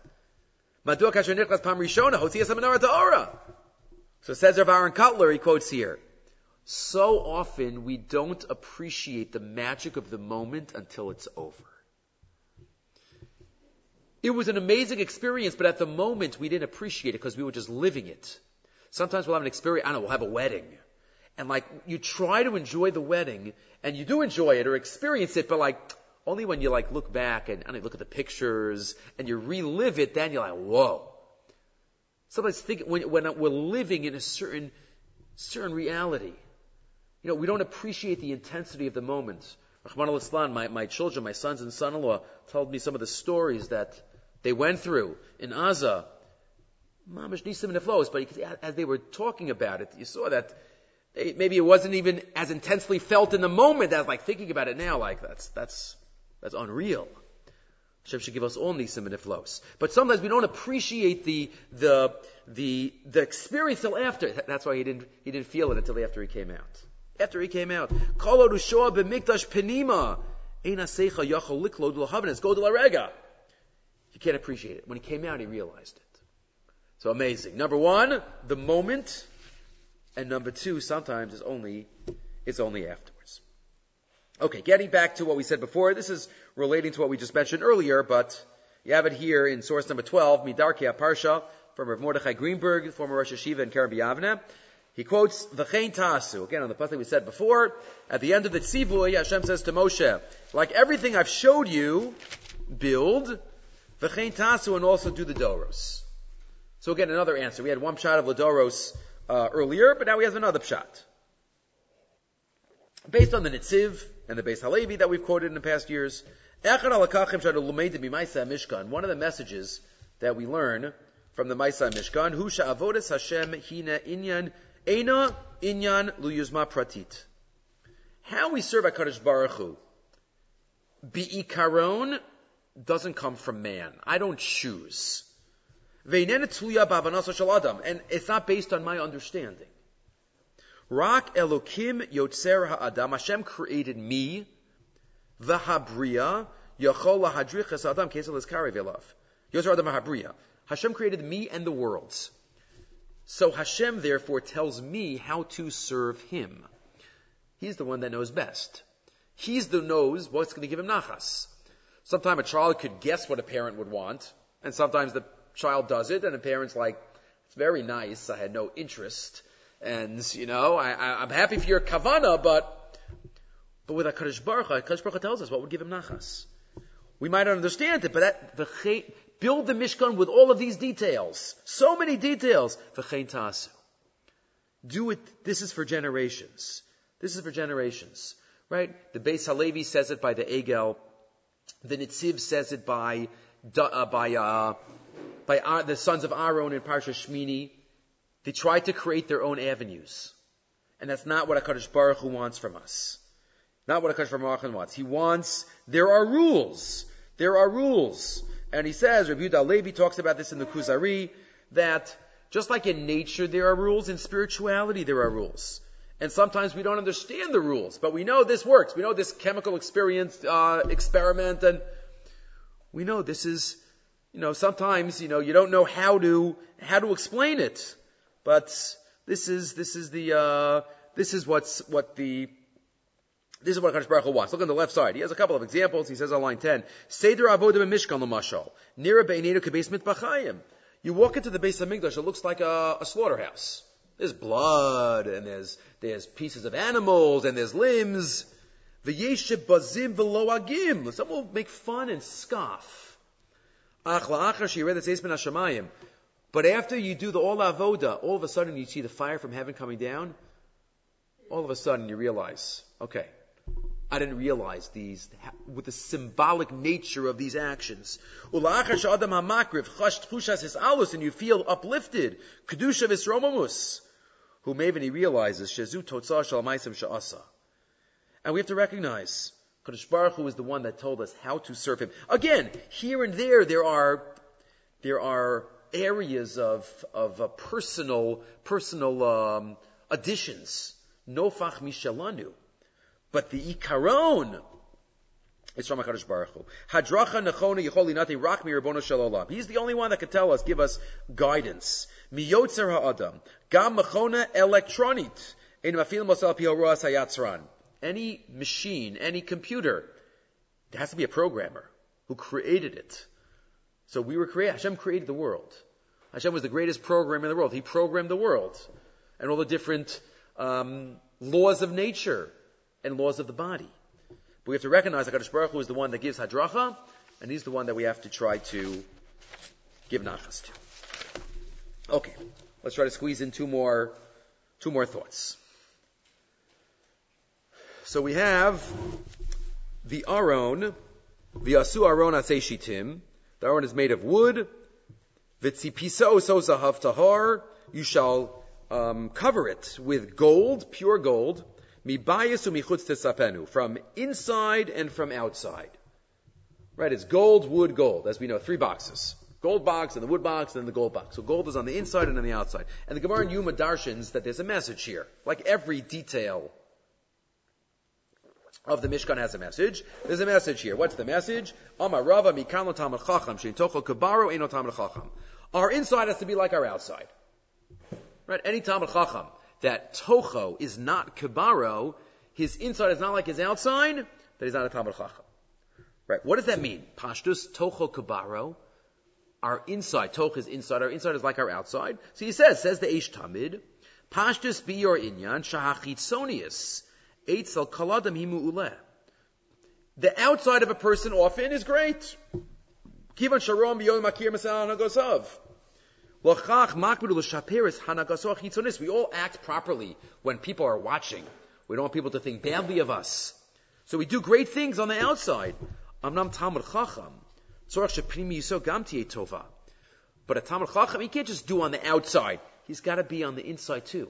So it says Rav Aaron Kotler, he quotes here, so often we don't appreciate the magic of the moment until it's over. It was an amazing experience, but at the moment we didn't appreciate it because we were just living it. Sometimes we'll have an experience, I don't know, we'll have a wedding. And like, you try to enjoy the wedding, and you do enjoy it or experience it, but like, only when you like look back and, look at the pictures and you relive it, then you're like, whoa. Sometimes think when, when we're living in a certain, certain reality. You know, we don't appreciate the intensity of the moment. Rahman al-Islam, my, my children, my sons and son-in-law told me some of the stories that they went through in Aza Mamish nisim neflos, but as they were talking about it, you saw that they, maybe it wasn't even as intensely felt in the moment as like thinking about it now, like that's, that's, that's unreal. Hashem should give us all nisim and. But sometimes we don't appreciate the, the, the, the experience till after. That's why he didn't, he didn't feel it until after he came out. After he came out. Kol Rushoa b'mikdash penima. Yachol. Go to la rega. Can't appreciate it. When he came out, he realized it. So amazing. Number one, the moment. And number two, sometimes it's only, it's only afterwards. Okay, getting back to what we said before, this is relating to what we just mentioned earlier, but you have it here in source number 12, Midarkei Parsha, from Rav Mordechai Greenberg, former Rosh HaYeshiva in Kerem B'Yavneh. He quotes, V'chein tasu. Again, on the pasuk we said before, at the end of the tzivui, Hashem says to Moshe, like everything I've showed you, build, v'chein tasu, and also do the doros. So again, another answer. We had one shot of Ladoros uh, earlier, but now we have another shot. Based on the Nitziv, and the Beis Halevi that we've quoted in the past years. One of the messages that we learn from the Maisa Mishkan, Hu sha'avodas Hashem hina inyan, ena inyan luyuzma pratit. How we serve a HaKadosh Baruch Hu, bi'ikaron, doesn't come from man. I don't choose. And it's not based on my understanding. Rak Elokim Yotzer Ha'adam. Hashem created me, the Habriya, Adam Kesel Yotzer Adam Habriya. Hashem created me and the worlds. So Hashem therefore tells me how to serve Him. He's the one that knows best. He's the knows what's going to give him nachas. Sometimes a child could guess what a parent would want, and sometimes the child does it, and the parent's like, it's very nice, I had no interest. And, you know, I, am happy for your kavana, but, but with HaKadosh Baruch Hu, HaKadosh Baruch Hu tells us what would give him nachas. We might not understand it, but that, the build the Mishkan with all of these details. So many details. V'chein tasu. Do it, this is for generations. This is for generations. Right? The Beis Halevi says it by the Egel. The Nitziv says it by, uh, by, uh, by uh, the sons of Aaron in Parsha Shmini. They try to create their own avenues. And that's not what HaKadosh Baruch Hu wants from us. Not what HaKadosh Baruch Hu wants. He wants, there are rules. There are rules. And he says, Rabbi Yehuda Levi talks about this in the Kuzari, that just like in nature there are rules, in spirituality there are rules. And sometimes we don't understand the rules, but we know this works. We know this chemical experience, uh, experiment, and we know this is, you know, sometimes, you know, you don't know how to, how to explain it. But this is this is the uh, this is what's what the this is what Hakadosh Baruch Hu wants. Look on the left side. He has a couple of examples. He says on line ten, Seder avodim mishkan l'mashal nira beineinu kebeis mitbachayim. You walk into the Beis Hamikdash, it looks like a, a slaughterhouse. There's blood, and there's there's pieces of animals, and there's limbs. V'yeshib bazim v'lo. Some will make fun and scoff. Ach. But after you do the all avoda, all of a sudden you see the fire from heaven coming down. All of a sudden you realize, okay, I didn't realize these, with the symbolic nature of these actions. And you feel uplifted. Kedusha visromamus. Who he realizes, Shezu totzah shalmaisim sha'asa. And we have to recognize, Kadosh Baruch Hu is the one that told us how to serve Him. Again, here and there, there are, there are areas of of uh, personal personal um, additions. Nofach mishalanu, but the ikaron is from Hakadosh Baruch Hu. Hadracha nechona yicholi nati rak mi shalom. He's the only one that can tell us, give us guidance. Miyotzer ha'adam gam mechona electronit in mafil mosal pihoruas hayatzran. Any machine, any computer, there has to be a programmer who created it. So we were created, Hashem created the world. Hashem was the greatest programmer in the world. He programmed the world and all the different um, laws of nature and laws of the body. But we have to recognize that HaKadosh Baruch Hu is the one that gives hadracha, and he's the one that we have to try to give nachas to. Okay, let's try to squeeze in two more, two more thoughts. So we have the Aron, the Asu Aron Aseshitim, the Aron is made of wood, Vitzipisa oso zahav tahar, you shall um, cover it with gold, pure gold, mibayis umichutz from inside and from outside. Right, it's gold, wood, gold, as we know, three boxes. Gold box and the wood box and the gold box. So gold is on the inside and on the outside. And the Gemara in Yoma darshans that there's a message here. Like every detail of the Mishkan has a message. There's a message here. What's the message? Rava. Our inside has to be like our outside. Right? Any talmid chacham that tocho is not kabaro, his inside is not like his outside, that he's not a talmid chacham. Right? What does that mean? Pashtus tocho kabaro. Our inside, toch is inside, our inside is like our outside. So he says, says the Eish Tamid, Pashtus be your inyan, shahachitzonius. Eitzel kaladam himu uleh. The outside of a person often is great. Kivan sharom biyoy makir masal hanagosav. Lachach makbidu l'shaperis hanagasoch hitzonis. We all act properly when people are watching. We don't want people to think badly of us. So we do great things on the outside. Amnam talmid chacham. But a talmid chacham, he can't just do on the outside. He's got to be on the inside too.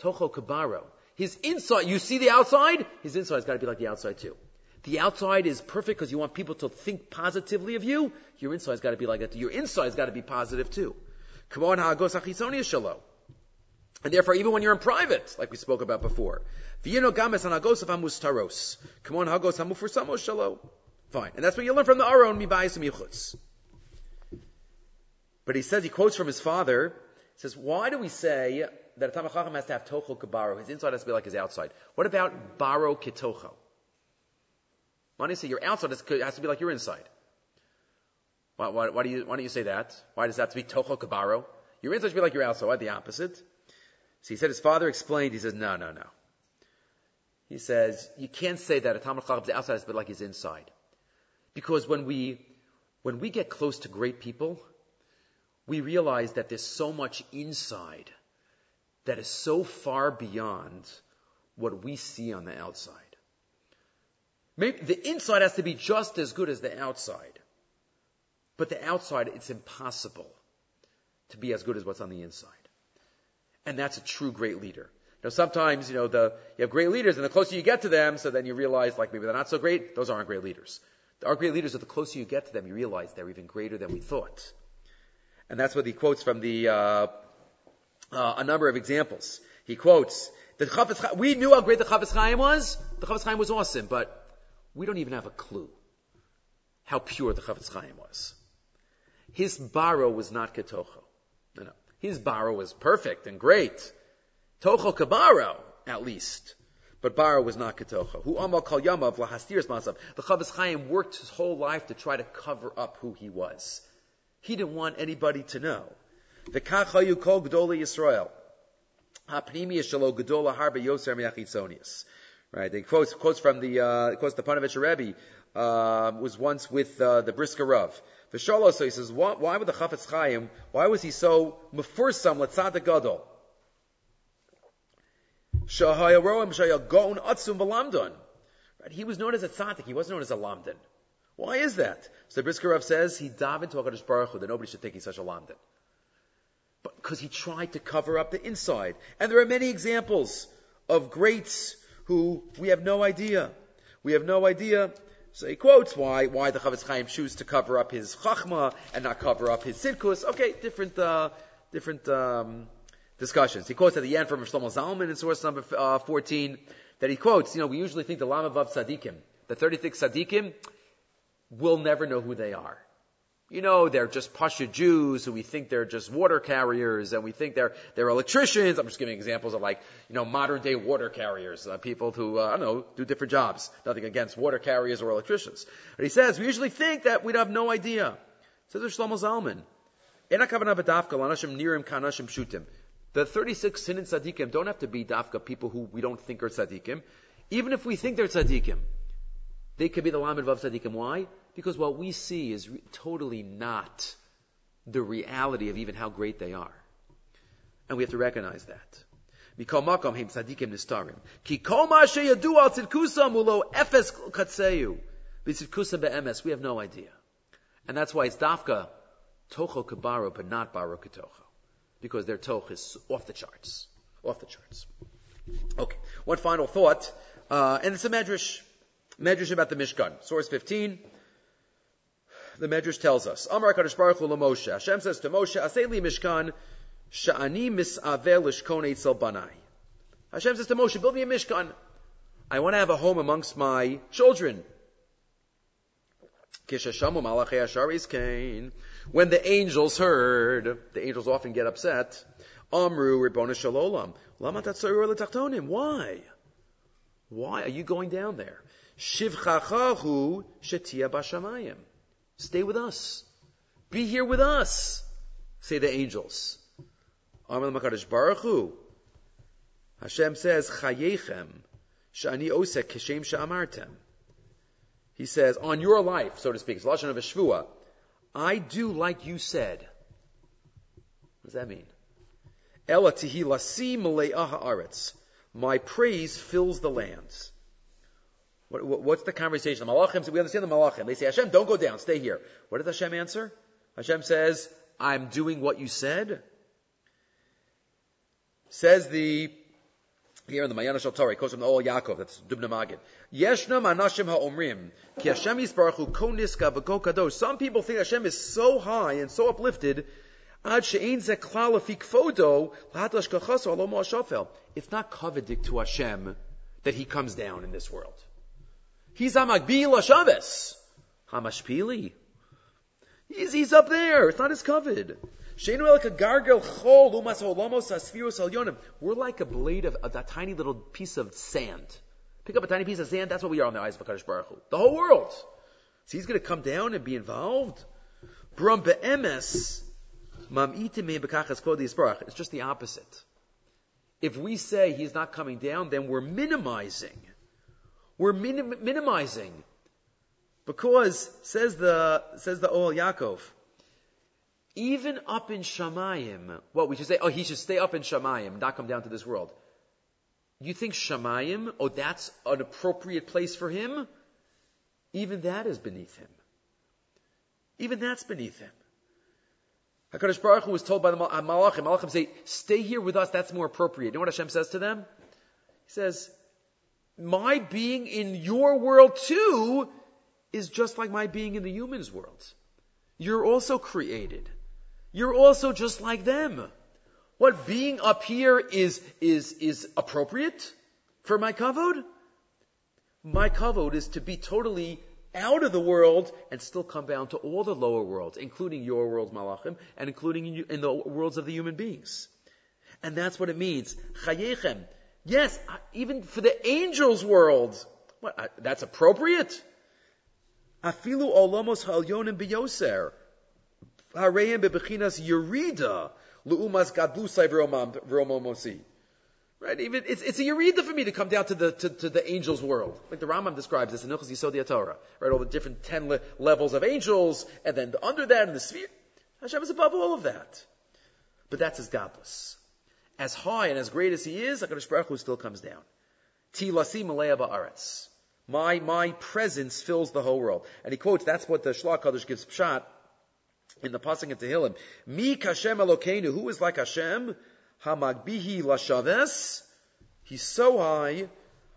Tocho kabaro. His inside, you see the outside? His inside's got to be like the outside too. The outside is perfect because you want people to think positively of you. Your inside's got to be like that. Your inside's got to be positive too. Come on, shalo. And therefore, even when you're in private, like we spoke about before, V'yino games anagos amus taros. Come on, hagos hamu for shalo. Fine. And that's what you learn from the Aron, mibayis michutz. But he says, he quotes from his father, he says, why do we say that a Talmid Chacham has to have tocho kabaro. His inside has to be like his outside. What about baro kitocho? Why do you say your outside has to be like your inside? Why, why, why, do you, why don't you say that? Why does that have to be tocho kabaro? Your inside should be like your outside. Why the opposite? So he said his father explained, he says, no, no, no. He says, you can't say that a Talmid Chacham's outside has to be like his inside. Because when we, when we get close to great people, we realize that there's so much inside that is so far beyond what we see on the outside. Maybe the inside has to be just as good as the outside. But the outside, it's impossible to be as good as what's on the inside. And that's a true great leader. Now sometimes, you know, the, you have great leaders and the closer you get to them, so then you realize like maybe they're not so great, those aren't great leaders. Our great leaders are the closer you get to them, you realize they're even greater than we thought. And that's what he quotes from the, uh, uh, a number of examples. He quotes, Chafetz we knew how great the Chafetz Chaim was. The Chafetz Chaim was awesome, but we don't even have a clue how pure the Chafetz Chaim was. His baro was not ketocho. No, no. His baro was perfect and great. Tocho kabaro, at least. But baro was not ketocho. Who amal kal yamav lahastir's masav. The Chafetz Chaim worked his whole life to try to cover up who he was. He didn't want anybody to know. The kachayu kol gdoli Yisrael. Hapnimi shalo gedola harba yoser miachitzonius. Right. They quotes quotes from the uh, quotes the Panovich Rebbe uh, was once with uh, the Brisker Rav. The Sholo, so he says, why, why would the Chafetz Chaim? Why was he so mefursam letzadik gadol? Right. He was known as a tzaddik. He wasn't known as a lamdan. Why is that? So the Brisker says he davened to Hakadosh Baruch Hu that nobody should think he's such a lamdan but because he tried to cover up the inside. And there are many examples of greats who we have no idea. We have no idea. So he quotes why why the Chafetz Chaim choose to cover up his chachma and not cover up his sidkus. Okay, different uh, different um, discussions. He quotes at the end from Shlomo Zalman in source number uh, 14 that he quotes. You know, we usually think the Lama Lamavav Tzadikim, the 36 Tzadikim, will never know who they are you know, they're just Pasha Jews who we think they're just water carriers and we think they're, they're electricians. I'm just giving examples of like, you know, modern day water carriers, uh, people who, uh, I don't know, do different jobs. Nothing against water carriers or electricians. But he says, we usually think that we'd have no idea. Says Shlomo Zalman. The 36 sin and tzaddikim don't have to be dafka people who we don't think are tzaddikim. Even if we think they're tzaddikim, they could be the lamed vav tzaddikim. Why? Because what we see is re- totally not the reality of even how great they are. And we have to recognize that. We have no idea. And that's why it's dafka Tocho kabaro, but not baro ketocho. Because their toch is off the charts. Off the charts. Okay. One final thought, uh, and it's a medrash. Medrash about the Mishkan. Source 15. The medrash tells us, Amar Kadosh Baruch Hu Moshe. Hashem says to Moshe, Aseli Mishkan, Sha'ani mis'avel lishkon banai. Hashem says to Moshe, build me a Mishkan. I want to have a home amongst my children. When the angels heard, the angels often get upset. Amru Ribbona Shalolam. Why? Why are you going down there? Shivchachahu shetia bashamayim. Stay with us. Be here with us, say the angels. Amar Makadish Baruch. Hashem says, Chayechem, shani osek kishem sha'amartem. He says, on your life, so to speak, it's Lashon of a Shvua, I do like you said. What does that mean? Aretz. My praise fills the lands. What, what, what's the conversation? The Malachim, we understand the Malachim. They say, Hashem, don't go down, stay here. What does Hashem answer? Hashem says, I'm doing what you said. Says the here in the Ma'ayana Shel Torah, quotes from the Ohel Yaakov, that's Dubno Maggid. Yeshna manashim ha'omrim, ki Hashem yisbaruchu koniska v'ko kadosh. Some people think Hashem is so high and so uplifted, ad she'ein ze klal afikfodo, lahatash kachaso alomo ha'shofel. It's not coveted to Hashem that He comes down in this world. He's amagbi lashaves. Hamashpili. He's, he's up there. It's not his covet. We're like a blade of, of that tiny little piece of sand. Pick up a tiny piece of sand, that's what we are in the eyes of HaKadosh Baruch Hu. The whole world. So he's going to come down and be involved. Is brach. It's just the opposite. If we say he's not coming down, then we're minimizing. We're minim- minimizing. Because, says the, says the Ohel Yaakov, even up in Shamayim, what we should say, oh, he should stay up in Shamayim, not come down to this world. You think Shamayim, oh, that's an appropriate place for him? Even that is beneath him. Even that's beneath him. HaKadosh Baruch Hu was told by the uh, Malachim, Malachim say, stay here with us, that's more appropriate. You know what Hashem says to them? He says, my being in your world too is just like my being in the human's world. You're also created. You're also just like them. What being up here is, is, is appropriate for my kavod? My kavod is to be totally out of the world and still come down to all the lower worlds, including your world, Malachim, and including in the worlds of the human beings. And that's what it means. Chayechem. Yes, even for the angels' world. What, that's appropriate? Afilu olamos halyonim biyoser. Hareim bebechinas yerida luumas gadlusai v'romomosi. Right? Even it's, it's a yerida for me to come down to the to, to the angels' world, like the Rambam describes this in Ilchos Yisod Torah. Right? All the different ten le- levels of angels, and then the, under that in the sphere. Hashem is above all of that. But that's his godless. As high and as great as he is, Hakadosh Baruch Hu still comes down. Tilasi malaya ba'aretz. My my presence fills the whole world. And he quotes that's what the Shelah Kadosh gives pshat in the passing of Tehillim, Mi Kashem Elokeinu, who is like Hashem? Hamagbihi Lashaves. He's so high,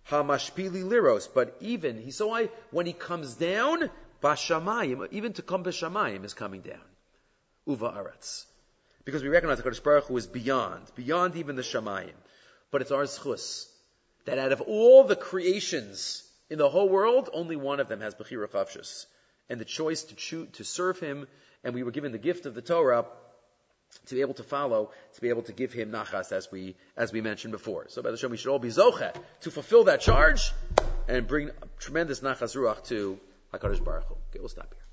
Hamashpili Liros. But even, he's so high, when he comes down, Bashamayim, even to come Bashamayim is coming down. Uva Aretz. Because we recognize that Kodesh Baruch Hu is beyond, beyond even the Shamayim. But it's our schus, that out of all the creations in the whole world, only one of them has Bechira Chavshus. And the choice to choose, to serve him and we were given the gift of the Torah to be able to follow, to be able to give him nachas as we, as we mentioned before. So by the Shem, we should all be zochet to fulfill that charge and bring tremendous nachas ruach to HaKadosh Baruch Hu. Okay, we'll stop here.